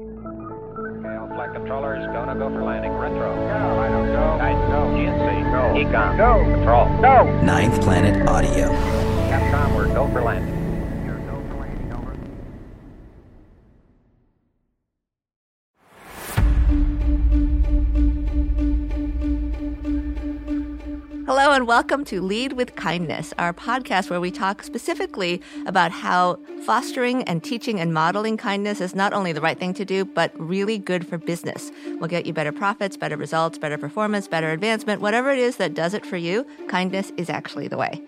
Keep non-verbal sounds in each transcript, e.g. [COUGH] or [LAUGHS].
Okay, all flight controllers, is gonna go for landing. Retro. Go, I don't go. Guidance. Go. GNC. Go. EECOM. Go. Control. Go. Ninth Planet Audio. Capcom, we're go for landing. And welcome to Lead with Kindness, our podcast where we talk specifically about how fostering and teaching and modeling kindness is not only the right thing to do, but really good for business. We'll get you better profits, better results, better performance, better advancement, whatever it is that does it for you, kindness is actually the way.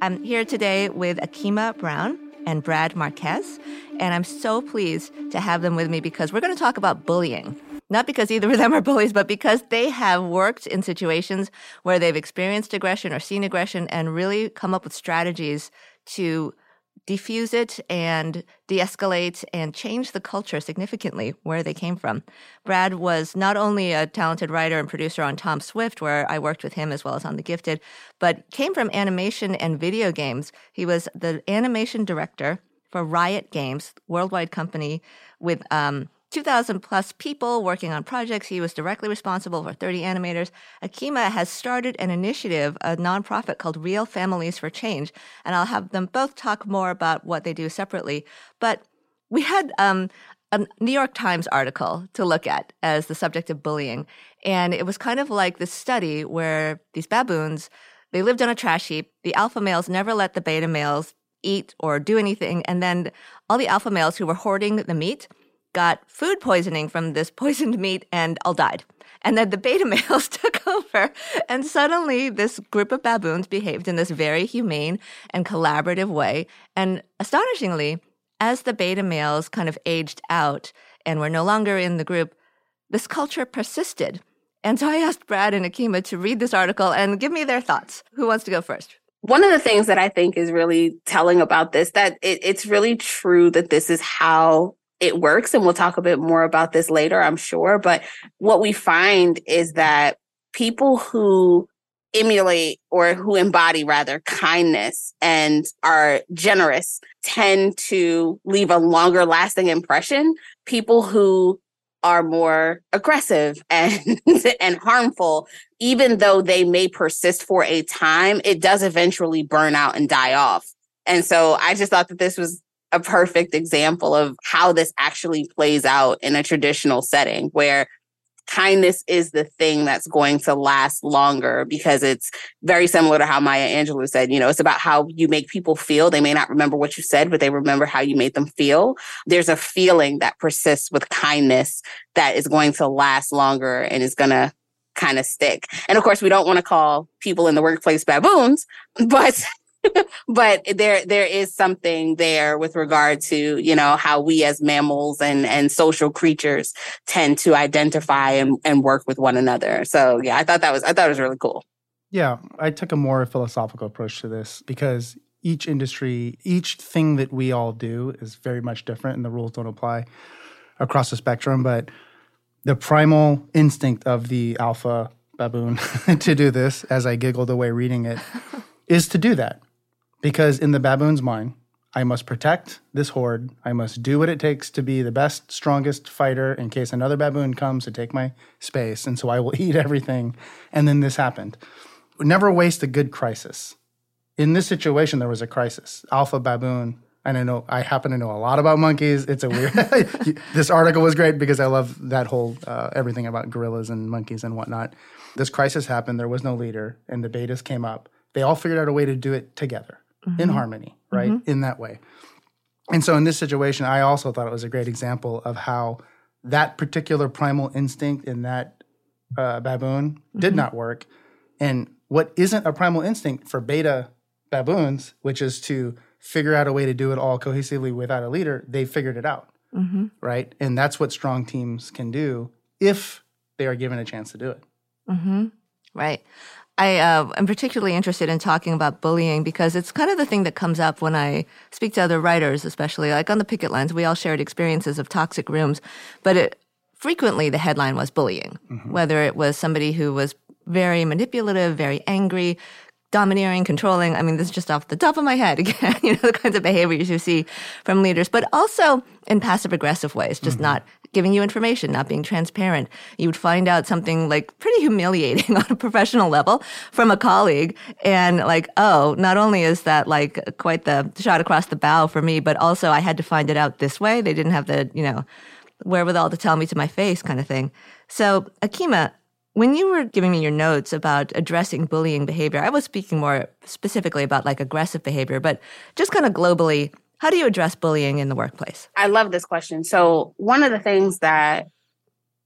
I'm here today with Akima Brown and Brad Marques, and I'm so pleased to have them with me because we're going to talk about bullying. Not because either of them are bullies, but because they have worked in situations where they've experienced aggression or seen aggression and really come up with strategies to diffuse it and de escalate and change the culture significantly where they came from. Brad was not only a talented writer and producer on Tom Swift, where I worked with him as well as on The Gifted, but came from animation and video games. He was the animation director for Riot Games, worldwide company with um, 2,000 plus people working on projects. He was directly responsible for 30 animators. Akima has started an initiative, a nonprofit called Reel Families for Change, and I'll have them both talk more about what they do separately. But we had um, a New York Times article to look at as the subject of bullying, and it was kind of like this study where these baboons they lived on a trash heap. The alpha males never let the beta males eat or do anything, and then all the alpha males who were hoarding the meat got food poisoning from this poisoned meat and all died. And then the beta [LAUGHS] males took over, and suddenly this group of baboons behaved in this very humane and collaborative way. And astonishingly, as the beta males kind of aged out and were no longer in the group, this culture persisted. And so I asked Brad and Akima to read this article and give me their thoughts. Who wants to go first? one of the things that I think is really telling about this that it, it's really true that this is how it works. And we'll talk a bit more about this later, I'm sure. But what we find is that people who emulate or who embody rather kindness and are generous tend to leave a longer lasting impression. People who are more aggressive [LAUGHS] and and harmful even though they may persist for a time it does eventually burn out and die off and so i just thought that this was a perfect example of how this actually plays out in a traditional setting where kindness is the thing that's going to last longer because it's very similar to how Maya Angelou said, you know, it's about how you make people feel. They may not remember what you said, but they remember how you made them feel. There's a feeling that persists with kindness that is going to last longer and is going to kind of stick. And of course, we don't want to call people in the workplace baboons, [LAUGHS] but [LAUGHS] but there there is something there with regard to you know how we as mammals and and social creatures tend to identify and, and work with one another so yeah i thought that was i thought it was really cool Yeah, I took a more philosophical approach to this because each industry, each thing that we all do is very much different and the rules don't apply across the spectrum. But the primal instinct of the alpha baboon [LAUGHS] to do this, as I giggled away reading it, [LAUGHS] is to do that. Because in the baboon's mind, I must protect this horde. I must do what it takes to be the best, strongest fighter in case another baboon comes to take my space. And so I will [LAUGHS] eat everything. And then this happened. Never waste a good crisis. In this situation, there was a crisis. Alpha baboon, and I know I happen to know a lot about monkeys. It's a weird. [LAUGHS] this article was great because I love that whole uh, everything about gorillas and monkeys and whatnot. This crisis happened. There was no leader, and the betas came up. They all figured out a way to do it together in mm-hmm. harmony, right? Mm-hmm. In that way. And so in this situation, I also thought it was a great example of how that particular primal instinct in that uh, baboon did mm-hmm. not work. And what isn't a primal instinct for beta baboons, which is to figure out a way to do it all cohesively without a leader, they figured it out, right? And that's what strong teams can do if they are given a chance to do it. Right. I uh, am particularly interested in talking about bullying because it's kind of the thing that comes up when I speak to other writers, especially like on the picket lines. We all shared experiences of toxic rooms, but it, frequently the headline was bullying, whether it was somebody who was very manipulative, very angry, domineering, controlling. I mean, this is just off the top of my head [LAUGHS] again, you know, the kinds of behaviors you see from leaders, but also in passive aggressive ways, just mm-hmm. not giving you information, not being transparent. You would find out something like pretty humiliating [LAUGHS] on a professional level from a colleague. And like, oh, not only is that like quite the shot across the bow for me, but also I had to find it out this way. They didn't have the, you know, wherewithal to tell me to my face kind of thing. So, Akima, when you were giving me your notes about addressing bullying behavior, I was speaking more specifically about like aggressive behavior, but just kind of globally, how do you address bullying in the workplace? I love this question. So, one of the things that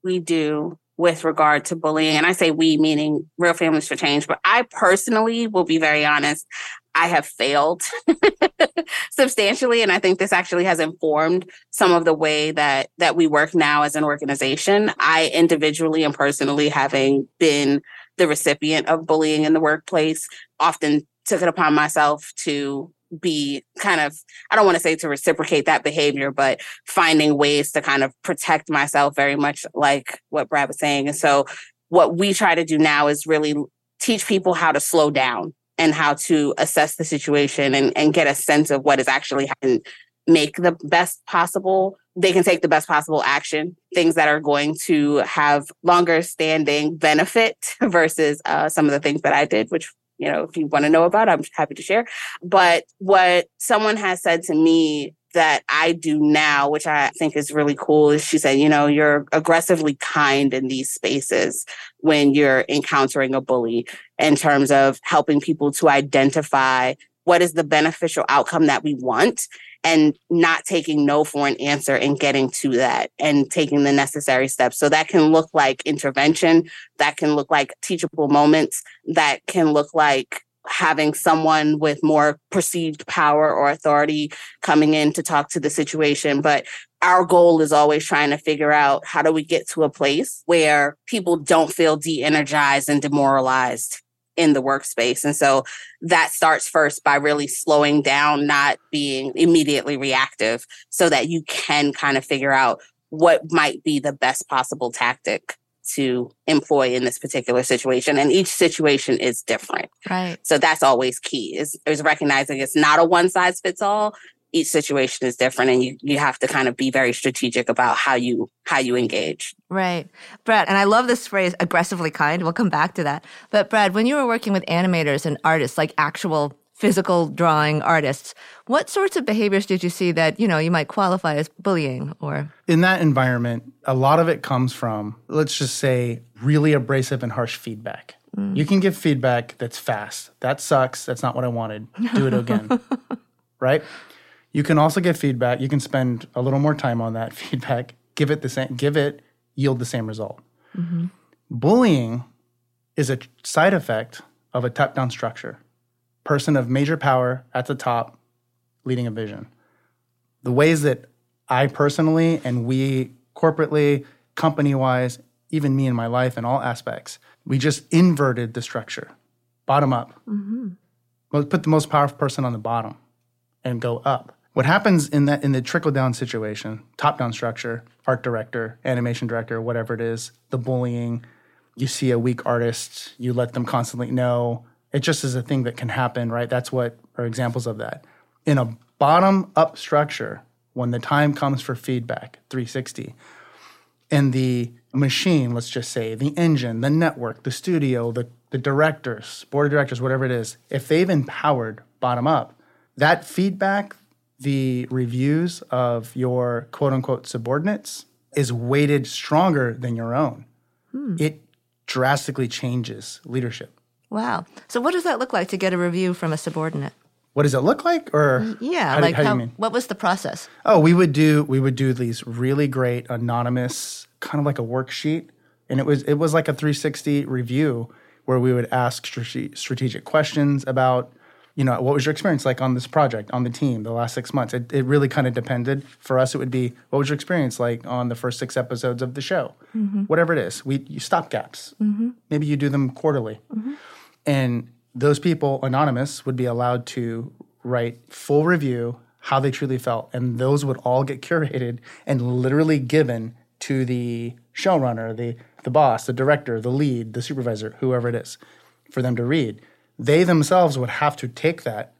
we do with regard to bullying, and I say we meaning Reel Families for Change, but I personally will be very honest, I have failed [LAUGHS] substantially and I think this actually has informed some of the way that that we work now as an organization. I individually and personally having been the recipient of bullying in the workplace often took it upon myself to be kind of I don't want to say to reciprocate that behavior, but finding ways to kind of protect myself very much like what Brad was saying. And so what we try to do now is really teach people how to slow down and how to assess the situation and, and get a sense of what is actually happening make the best possible they can take the best possible action things that are going to have longer standing benefit [LAUGHS] versus uh, some of the things that i did which you know, if you want to know about, I'm happy to share. But what someone has said to me that I do now, which I think is really cool, is she said, you know, you're aggressively kind in these spaces when you're encountering a bully in terms of helping people to identify what is the beneficial outcome that we want and not taking no for an answer and getting to that and taking the necessary steps. So that can look like intervention, that can look like teachable moments, that can look like having someone with more perceived power or authority coming in to talk to the situation. But our goal is always trying to figure out how do we get to a place where people don't feel de energized and demoralized in the workspace. And so that starts first by really slowing down, not being immediately reactive, so that you can kind of figure out what might be the best possible tactic to employ in this particular situation. And each situation is different. Right. So that's always key is, is recognizing it's not a one size fits all each situation is different and you, you have to kind of be very strategic about how you how you engage right brad and i love this phrase aggressively kind we'll come back to that but brad when you were working with animators and artists like actual physical drawing artists what sorts of behaviors did you see that you know you might qualify as bullying or in that environment a lot of it comes from let's just say really abrasive and harsh feedback you can give feedback that's fast that sucks that's not what i wanted do it again [LAUGHS] right you can also get feedback. You can spend a little more time on that [LAUGHS] feedback. Give it the same. Give it yield the same result. Mm-hmm. Bullying is a side effect of a top-down structure. Person of major power at the top, leading a vision. The ways that I personally and we corporately, company-wise, even me in my life in all aspects, we just inverted the structure, bottom up. Mm-hmm. Put the most powerful person on the bottom and go up. What happens in that in the trickle down situation, top down structure, art director, animation director, whatever it is, the bullying, you see a weak artist, you let them constantly know. It just is a thing that can happen, right? That's what are examples of that. In a bottom up structure, when the time comes for feedback, 360, and the machine, let's just say, the engine, the network, the studio, the, the directors, board of directors, whatever it is, if they've empowered bottom up, that feedback, the reviews of your quote unquote subordinates is weighted stronger than your own. Hmm. It drastically changes leadership. Wow. So, what does that look like to get a review from a subordinate? What does it look like, or yeah, how, like how, how, do you mean? what was the process? Oh, we would do we would do these really great anonymous, kind of like a worksheet, and it was it was like a 360 review where we would ask strate- strategic questions about you know, what was your experience like on this project, on the team, the last six months? It, it really kind of depended. For us, it would be, what was your experience like on the first six episodes of the show? Mm-hmm. Whatever it is, we you stop gaps. Mm-hmm. Maybe you do them quarterly, mm-hmm. And those people, anonymous, would be allowed to write full review how they truly felt, and those would all get curated and literally given to the showrunner, the the boss, the director, the lead, the supervisor, whoever it is, for them to read they themselves would have to take that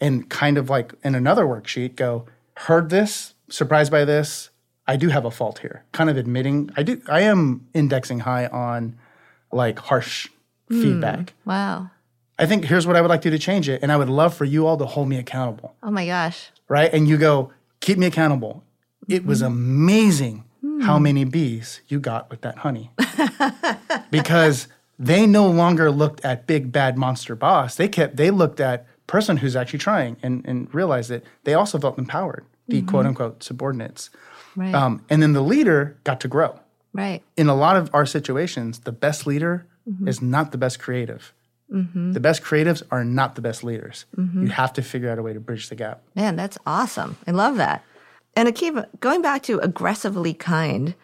and kind of like in another worksheet go, heard this, surprised by this, I do have a fault here. Kind of admitting I do I am indexing high on like harsh Hmm. feedback. Wow. I think here's what I would like to do to change it. And I would love for you all to hold me accountable. Oh my gosh. Right. And you go, keep me accountable. It was mm-hmm. amazing hmm. how many bees you got with that honey. [LAUGHS] because they no longer looked at big bad monster boss. They kept they looked at person who's actually trying and, and realized that they also felt empowered, the mm-hmm. quote unquote subordinates. Right. Um, and then the leader got to grow. right. In a lot of our situations, the best leader Mm-hmm. is not the best creative. Mm-hmm. The best creatives are not the best leaders. Mm-hmm. You have to figure out a way to bridge the gap. Man, that's awesome. I love that. And Akima, going back to aggressively kind,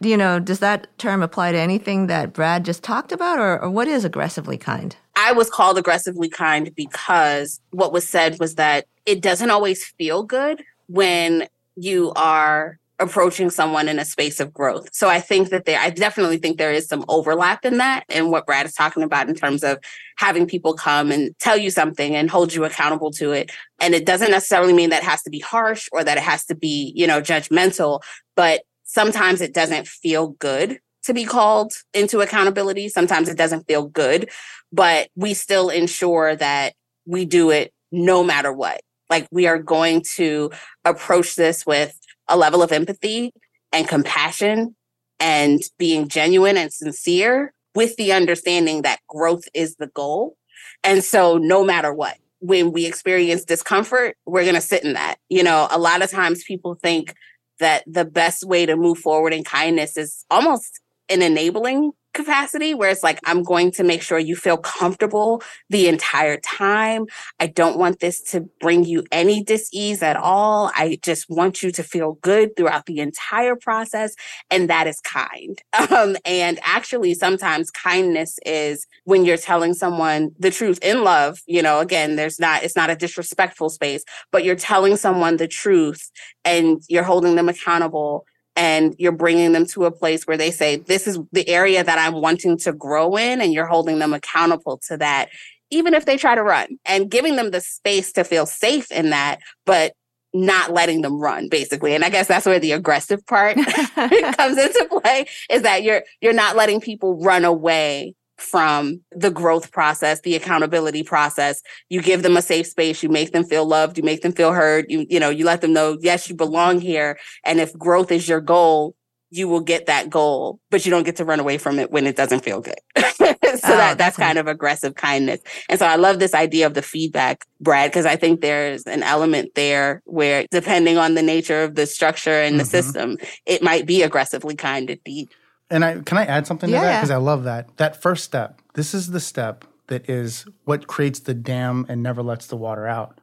do you know, does that term apply to anything that Brad just talked about, or, or what is aggressively kind? I was called aggressively kind because what was said was that it doesn't always feel good when you are approaching someone in a space of growth. So I think that there, I definitely think there is some overlap in that and what Brad is talking about in terms of having people come and tell you something and hold you accountable to it. And it doesn't necessarily mean that has to be harsh or that it has to be, you know, judgmental, but sometimes it doesn't feel good to be called into accountability. Sometimes it doesn't feel good, but we still ensure that we do it no matter what. Like we are going to approach this with a level of empathy and compassion and being genuine and sincere with the understanding that growth is the goal. And so no matter what, when we experience discomfort, we're going to sit in that. You know, a lot of times people think that the best way to move forward in kindness is almost an enabling capacity where it's like I'm going to make sure you feel comfortable the entire time. I don't want this to bring you any dis-ease at all. I just want you to feel good throughout the entire process and that is kind. [LAUGHS] Um, and actually sometimes kindness is when you're telling someone the truth in love, you know, again, there's not it's not a disrespectful space, but you're telling someone the truth and you're holding them accountable and you're bringing them to a place where they say, This is the area that I'm wanting to grow in, and you're holding them accountable to that, even if they try to run and giving them the space to feel safe in that, but not letting them run basically. And i guess that's where the aggressive part [LAUGHS] [LAUGHS] comes into play is that you're you're not letting people run away from the growth process the accountability process. You give them a safe space you make them feel loved you make them feel heard you you know you let them know yes you belong here. And if growth is your goal you will get that goal but you don't get to run away from it when it doesn't feel good. [LAUGHS] So that that's kind of aggressive kindness. And so i love this idea of the feedback brad because i think there's an element there where depending on the nature of the structure and the Mhm. system it might be aggressively kind indeed And I can I add something Yeah, to that because I love that. That first step. This is the step that is what creates the dam and never lets the water out.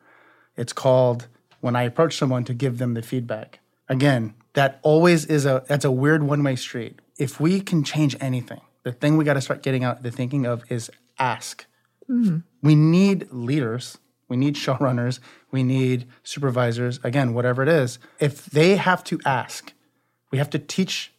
It's called when I approach someone to give them the feedback. Again, that always is a that's a weird one-way street. If we can change anything, the thing we got to start getting out the thinking of is ask. Mm-hmm. We need leaders. We need showrunners. We need supervisors. Again, whatever it is. If they have to ask, we have to teach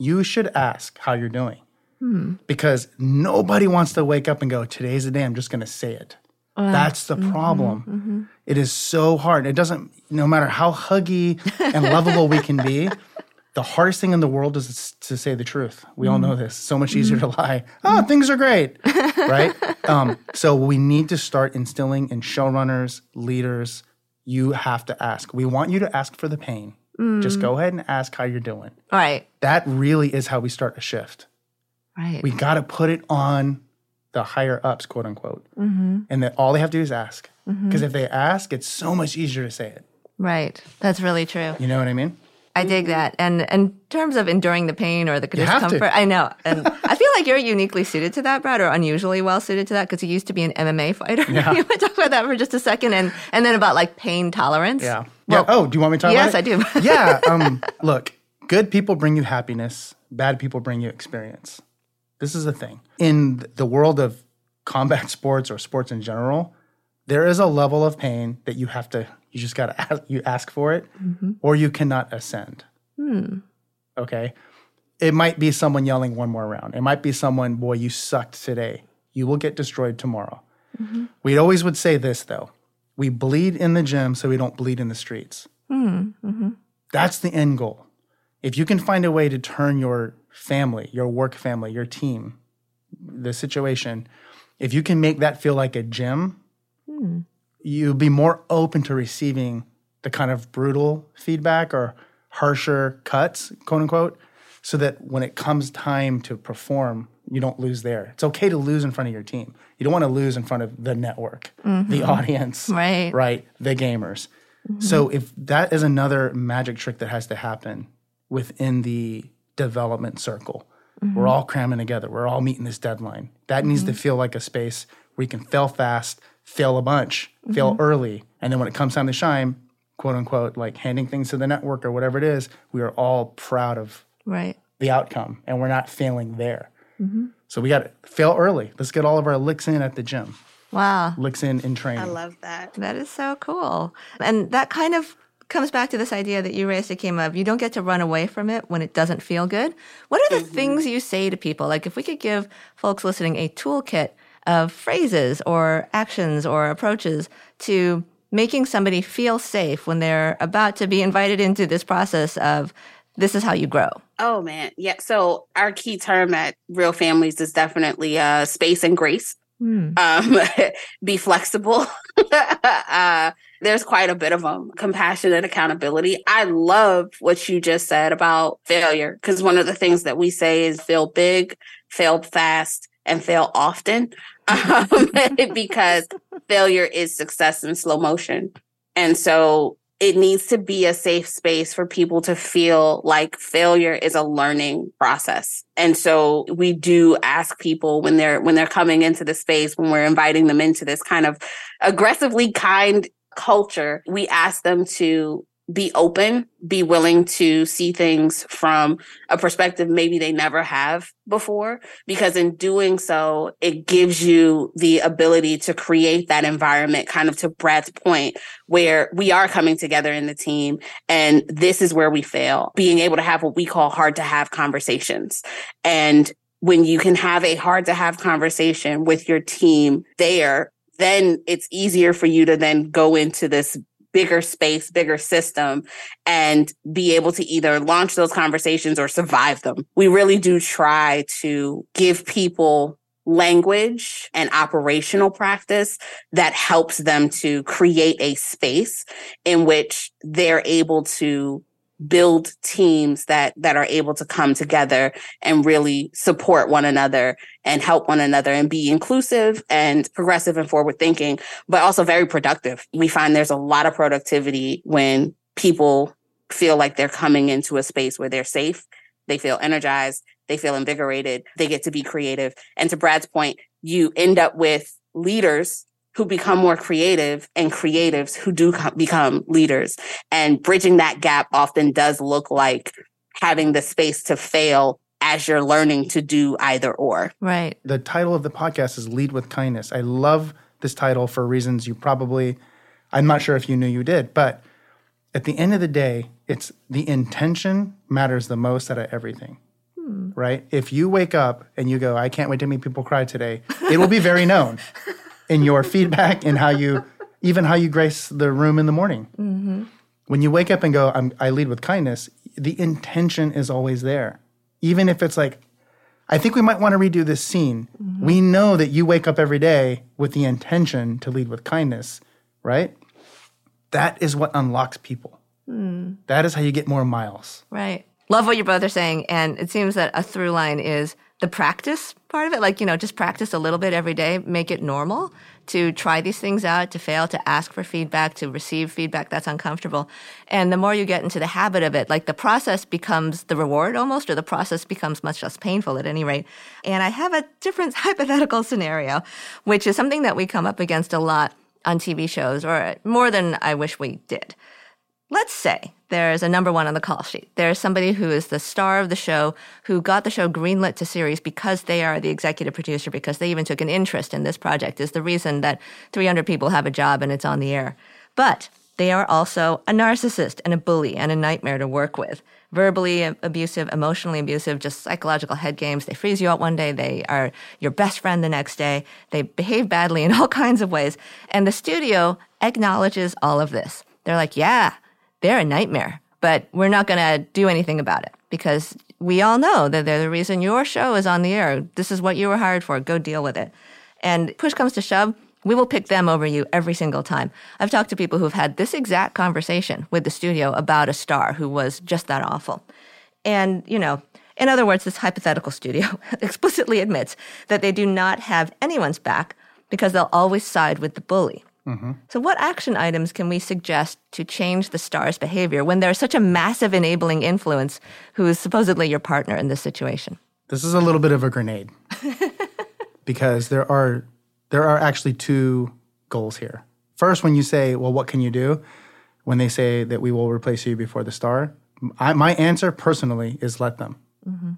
you should ask how you're doing. Hmm. Because nobody wants to wake up and go today's the day i'm just going to say it. That's the mm-hmm, problem. Mm-hmm. It is so hard. It doesn't no matter how huggy and lovable we can be [LAUGHS] the hardest thing in the world is to say the truth. We all know mm-hmm. this. So much easier to lie. Oh things are great. [LAUGHS] Right? Um, so we need to start instilling in showrunners leaders you have to ask. We want you to ask for the pain just mm. go ahead and ask how you're doing All right. that really is how we start a shift. Right. We got to put it on the higher ups, quote unquote. Mm-hmm. And that all they have to do is ask. Mm-hmm. Because if they ask, it's so much easier to say it. right. That's really true. You know what I mean? I dig that. And in terms of enduring the pain or the discomfort, I know. And I feel like you're uniquely suited to that, Brad, or unusually well suited to that because you used to be an MMA fighter. Yeah. [LAUGHS] you want to talk about that for just a second and, and then about like pain tolerance. Yeah. Well, yeah. Oh, do you want me to talk yes? I do. [LAUGHS] yeah. Um, look, good people bring you happiness, bad people bring you experience. This is a thing. In the world of combat sports or sports in general, there is a level of pain that you have to, you just got to ask, you ask for it mm-hmm. or you cannot ascend. Hmm. Okay. It might be someone yelling one more round. It might be someone, boy, you sucked today. You will get destroyed tomorrow. Mm-hmm. We always would say this though we bleed in the gym so we don't bleed in the streets. Hmm. Mm-hmm. That's the end goal. If you can find a way to turn your family, your work family, your team, the situation, if you can make that feel like a gym, hmm. You'll be more open to receiving the kind of brutal feedback or harsher cuts, quote unquote, so that when it comes time to perform, you don't lose there. It's okay to lose in front of your team. You don't want to lose in front of the network, the mm-hmm. audience, Right. right, the gamers. Mm-hmm. So if that is another magic trick that has to happen within the development circle, we're mm-hmm. all cramming together. We're all meeting this deadline. That needs to feel like a space where you can fail fast, fail a bunch, fail mm-hmm. early, and then when it comes time to shine, quote unquote, like handing things to the network or whatever it is, we are all proud of Right. the outcome and we're not failing there. Mm-hmm. So we got to fail early. Let's get all of our licks in at the gym, Wow. licks in in training. I love that. That is so cool. And that kind of comes back to this idea that you raised, Akima you don't get to run away from it when it doesn't feel good. What are the mm-hmm. things you say to people? Like if we could give folks listening a toolkit of phrases or actions or approaches to making somebody feel safe when they're about to be invited into this process of this is how you grow. Oh man, yeah. So our key term at Reel Families is definitely uh, space and grace. Hmm. Um, [LAUGHS] be flexible. [LAUGHS] uh, there's quite a bit of them. Compassion and accountability. I love what you just said about failure because one of the things that we say is fail big, fail fast, and fail often. Um, [LAUGHS] because failure is success in slow motion. And so it needs to be a safe space for people to feel like failure is a learning process. And so we do ask people when they're when they're coming into the space, when we're inviting them into this kind of aggressively kind culture, we ask them to be open, be willing to see things from a perspective maybe they never have before, because in doing so, it gives you the ability to create that environment, kind of to Brad's point, where we are coming together in the team and this is where we fail, being able to have what we call hard to have conversations. And when you can have a hard to have conversation with your team there, then it's easier for you to then go into this bigger space, bigger system, and be able to either launch those conversations or survive them. We really do try to give people language and operational practice that helps them to create a space in which they're able to build teams that that are able to come together and really support one another and help one another and be inclusive and progressive and forward thinking but also very productive. We find there's a lot of productivity when people feel like they're coming into a space where they're safe they feel energized they feel invigorated they get to be creative. And to Brad's point you end up with leaders who become more creative and creatives who do co- become leaders. And bridging that gap often does look like having the space to fail as you're learning to do either or. Right. the title of the podcast is Lead with Kindness. I love this title for reasons you probably, I'm not sure if you knew you did, but at the end of the day, it's the intention matters the most out of everything. Hmm. Right? If you wake up and you go, I can't wait to make people cry today, it will be very known [LAUGHS] in your feedback and how you, even how you grace the room in the morning. Mm-hmm. When you wake up and go, I'm, I lead with kindness, the intention is always there. Even if it's like, I think we might want to redo this scene. Mm-hmm. We know that you wake up every day with the intention to lead with kindness, right? That is what unlocks people. Hmm. That is how you get more miles. Right. Love what you both are saying. And it seems that a through line is the practice part of it. Like, you know, just practice a little bit every day, make it normal to try these things out, to fail, to ask for feedback, to receive feedback that's uncomfortable. And the more you get into the habit of it, like the process becomes the reward almost, or the process becomes much less painful at any rate. And I have a different [LAUGHS] hypothetical scenario, which is something that we come up against a lot on TV shows, or more than I wish we did. Let's say there's a number one on the call sheet. There's somebody who is the star of the show who got the show greenlit to series because they are the executive producer, because they even took an interest in this project, is the reason that 300 people have a job and it's on the air. But they are also a narcissist and a bully and a nightmare to work with, verbally abusive, emotionally abusive, just psychological head games. They freeze you out one day. They are your best friend the next day. They behave badly in all [LAUGHS] kinds of ways. And the studio acknowledges all of this. They're like, yeah, they're a nightmare, but we're not going to do anything about it because we all know that they're the reason your show is on the air. This is what you were hired for. Go deal with it. And push comes to shove, we will pick them over you every single time. I've talked to people who've had this exact conversation with the studio about a star who was just that awful. And, you know, in other words, this hypothetical studio [LAUGHS] explicitly admits that they do not have anyone's back because they'll always side with the bully. Mm-hmm. So, what action items can we suggest to change the star's behavior when there's such a massive enabling influence who is supposedly your partner in this situation? This is a little bit of a grenade [LAUGHS] because there are there are actually two goals here. First, when you say, "Well, what can you do?" When they say that we will replace you before the star, I, my answer personally is let them. Mm-hmm.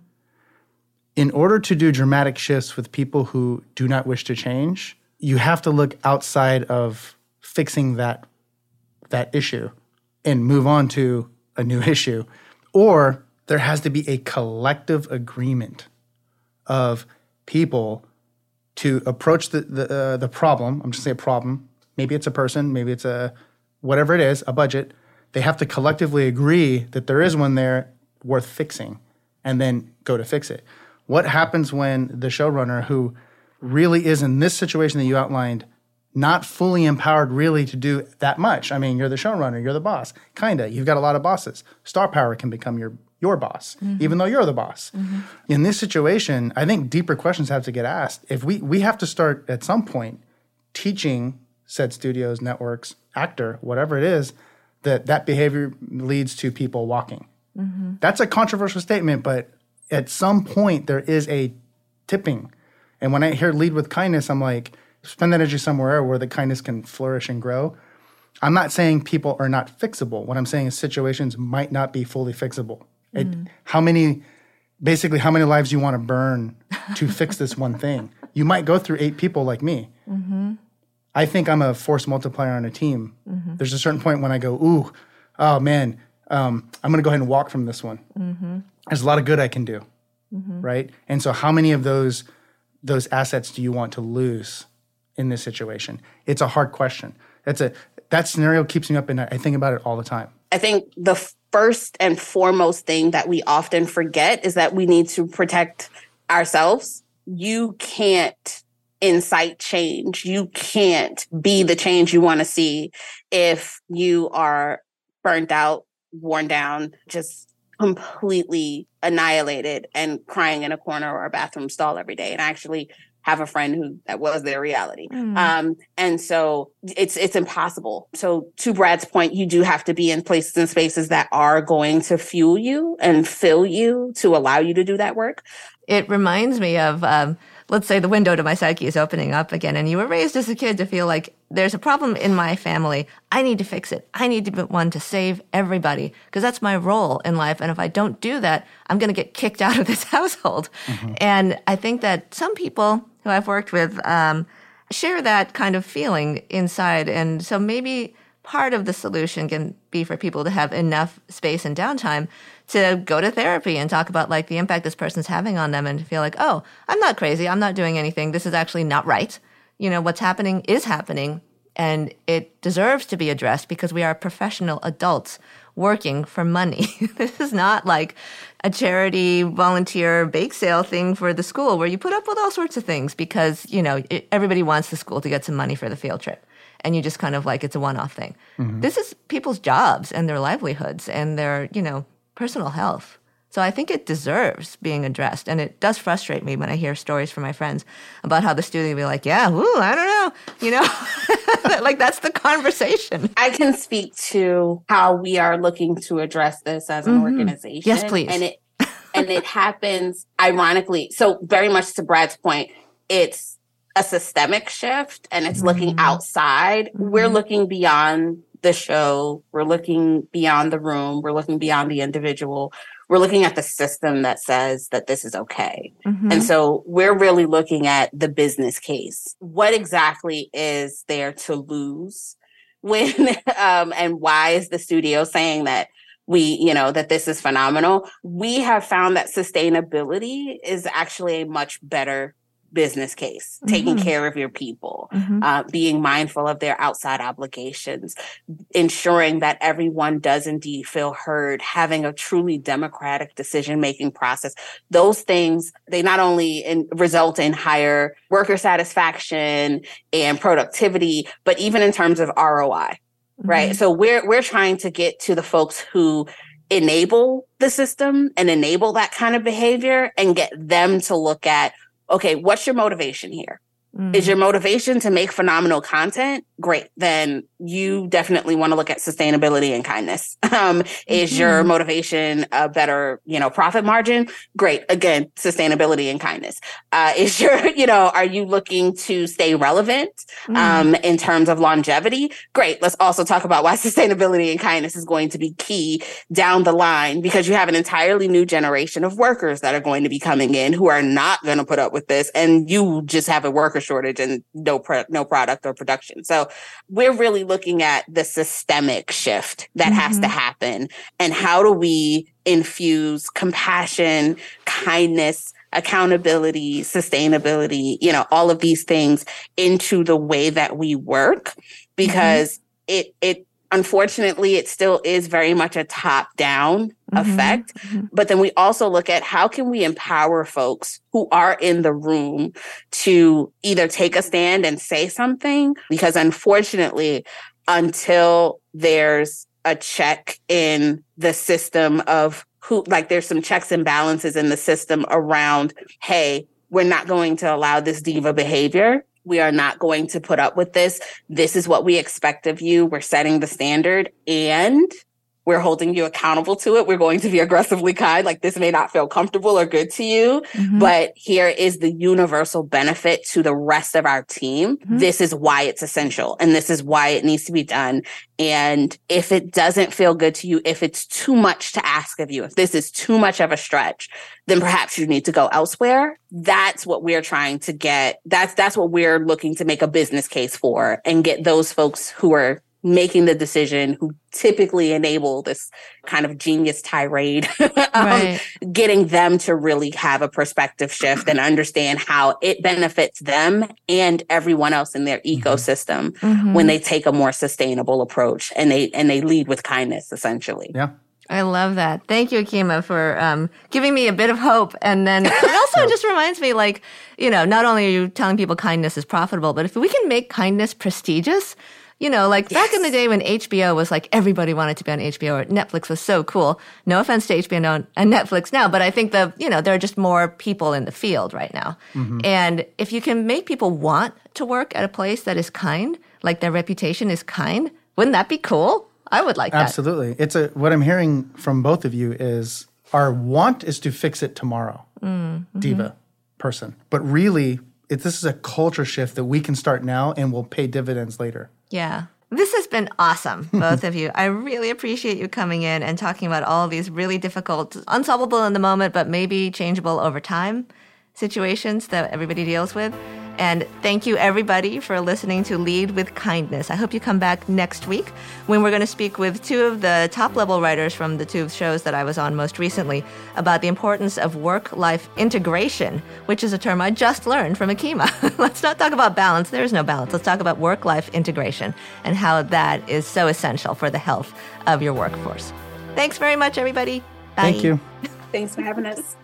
In order to do dramatic shifts with people who do not wish to change, you have to look outside of fixing that that issue and move on to a new [LAUGHS] issue. Or there has to be a collective agreement of people to approach the the, uh, the problem. I'm just saying a problem. Maybe it's a person maybe it's a whatever it is a budget. They have to collectively agree that there is one there worth fixing and then go to fix it. What happens when the showrunner who really is in this situation that you outlined not fully empowered really to do that much. I mean, you're the showrunner, you're the boss. Kinda. You've got a lot of bosses. Star Power can become your your boss, mm-hmm. even though you're the boss. Mm-hmm. In this situation, I think deeper questions have to get asked. If we we have to start at some point teaching said studios, networks, actor, whatever it is, that that behavior leads to people walking. Mm-hmm. That's a controversial statement, but at some point there is a tipping and when I hear lead with kindness, I'm like, spend that energy somewhere where the kindness can flourish and grow. I'm not saying people are not fixable. What I'm saying is situations might not be fully fixable. It, mm. how many, basically, how many lives you want to burn to fix [LAUGHS] this one thing? You might go through eight people like me. Mm-hmm. I think I'm a force multiplier on a team. Mm-hmm. There's a certain point when I go, ooh, oh man, um, I'm going to go ahead and walk from this one. Mm-hmm. There's a lot of good I can do, mm-hmm. right? And so, how many of those those assets do you want to lose in this situation? It's a hard question. That's a that scenario keeps me up and I think about it all the time. I think the first and foremost thing that we often forget is that we need to protect ourselves. You can't incite change. You can't be the change you want to see if you are burnt out, worn down, just completely annihilated and crying in a corner or a bathroom stall every day. And I actually have a friend who that was their reality. Mm. Um, and so it's it's impossible. So to Brad's point, you do have to be in places and spaces that are going to fuel you and fill you to allow you to do that work. It reminds me of um, let's say the window to my psyche is opening up again and you were raised as a kid to feel like there's a problem in my family. I need to fix it. I need to be one to save everybody because that's my role in life. And if i don't do that i'm going to get kicked out of this [LAUGHS] household. Mm-hmm. and i think that some people who i've worked with um, share that kind of feeling inside. And so maybe part of the solution can be for people to have enough space and downtime to go to therapy and talk about like the impact this person's having on them and feel like, oh, I'm not crazy. I'm not doing anything. This is actually not right. You know, what's happening is happening and it deserves to be addressed because we are professional adults working for money. [LAUGHS] this is not like a charity volunteer bake sale thing for the school where you put up with all sorts of things because, you know, it, everybody wants the school to get some money for the field trip and you just kind of like it's a one-off thing. Mm-hmm. This is people's jobs and their livelihoods and their, you know, personal health. So I think it deserves being addressed. And it does frustrate me when I hear stories from my friends about how the student will be like, yeah, woo, I don't know. You know, [LAUGHS] like that's the conversation. I can speak to how we are looking to address this as an mm-hmm. organization. Yes, please. And it and it happens ironically. So very much to Brad's point, it's a systemic shift and it's mm-hmm. looking outside. Mm-hmm. We're looking beyond the show. We're looking beyond the room. We're looking beyond the individual. We're looking at the system that says that this is okay. Mm-hmm. And so we're really looking at the business case. What exactly is there to lose [LAUGHS] when, um, and why is the studio saying that we, you know, that this is phenomenal. We have found that sustainability is actually a much better business case, taking Mhm. care of your people, Mhm. uh, being mindful of their outside obligations, ensuring that everyone does indeed feel heard, having a truly democratic decision making process. Those things, they not only in, result in higher worker satisfaction and productivity, but even in terms of ROI, right? So we're we're trying to get to the folks who enable the system and enable that kind of behavior and get them to look at okay, what's your motivation here? Mhm. Is your motivation to make phenomenal content? Great. Then you definitely want to look at sustainability and kindness. [LAUGHS] Um, is your Mhm. motivation a better, you know, profit margin? Great. Again, sustainability and kindness. Uh, is your, [LAUGHS] you know, are you looking to stay relevant, um, in terms of longevity? Great. Let's also talk about why [LAUGHS] sustainability and kindness is going to be key down the line because you have an entirely new generation of workers that are going to be coming in who are not going to put up with this and you just have a worker shortage and no pro- no product or production. So we're really looking at the systemic shift that has to Mhm. happen and how do we infuse compassion, kindness, accountability, sustainability, you know, all of these things into the way that we work because it it unfortunately it still is very much a top down Mhm. effect Mhm. but then we also look at how can we empower folks who are in the room to either take a stand and say something because unfortunately until there's a check in the system of who like there's some checks and balances in the system around hey we're not going to allow this diva behavior we are not going to put up with this. This is what we expect of you. We're setting the standard and we're holding you accountable to it. We're going to be aggressively kind. Like this may not feel comfortable or good to you, Mhm. but here is the universal benefit to the rest of our team. Mhm. This is why it's essential and this is why it needs to be done. And if it doesn't feel good to you, if it's too much to ask of you, if this is too much of a stretch, then perhaps you need to go elsewhere. That's what we're trying to get. That's that's what we're looking to make a business case for and get those folks who are making the decision who typically enable this kind of genius tirade [LAUGHS] um, right. getting them to really have a perspective shift and understand how it benefits them and everyone else in their ecosystem Mhm. when they take a more sustainable approach and they and they lead with kindness essentially Yeah. I love that. Thank you, Akima, for um, giving me a bit of hope. And then [LAUGHS] it also just reminds me, like, you know, not only are you telling people kindness is profitable, but if we can make kindness prestigious, you know, like back in the day when HBO was like everybody wanted to be on HBO or Netflix was so cool. No offense to HBO and Netflix now, but I think the, you know, there are just more people in the field right now. Mm-hmm. And if you can make people want to work at a place that is kind, like their reputation is kind, wouldn't that be cool? I would like that. Absolutely. It's a what I'm hearing from both of you is our want is to fix it tomorrow. Mm-hmm. Diva person. But really, it, this is a culture shift that we can start now and will pay dividends later. Yeah. This has been awesome, [LAUGHS] both of you. I really appreciate you coming in and talking about all these really difficult, unsolvable in the moment, but maybe changeable over time situations that everybody deals with. And thank you, everybody, for listening to Lead with Kindness. I hope you come back next week when we're going to speak with two of the top level writers from the two shows that I was on most recently about the importance of work life integration, which is a term I just learned from Akima. [LAUGHS] Let's not talk about balance. There is no balance. Let's talk about work life integration and how that is so essential for the health of your workforce. Thanks very much, everybody. Bye. Thank you. thanks for having us